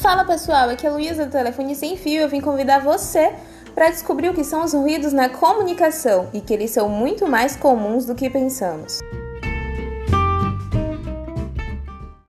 Fala pessoal, aqui é a Luísa do Telefone Sem Fio. Eu vim convidar você para descobrir o que são os ruídos na comunicação e que eles são muito mais comuns do que pensamos.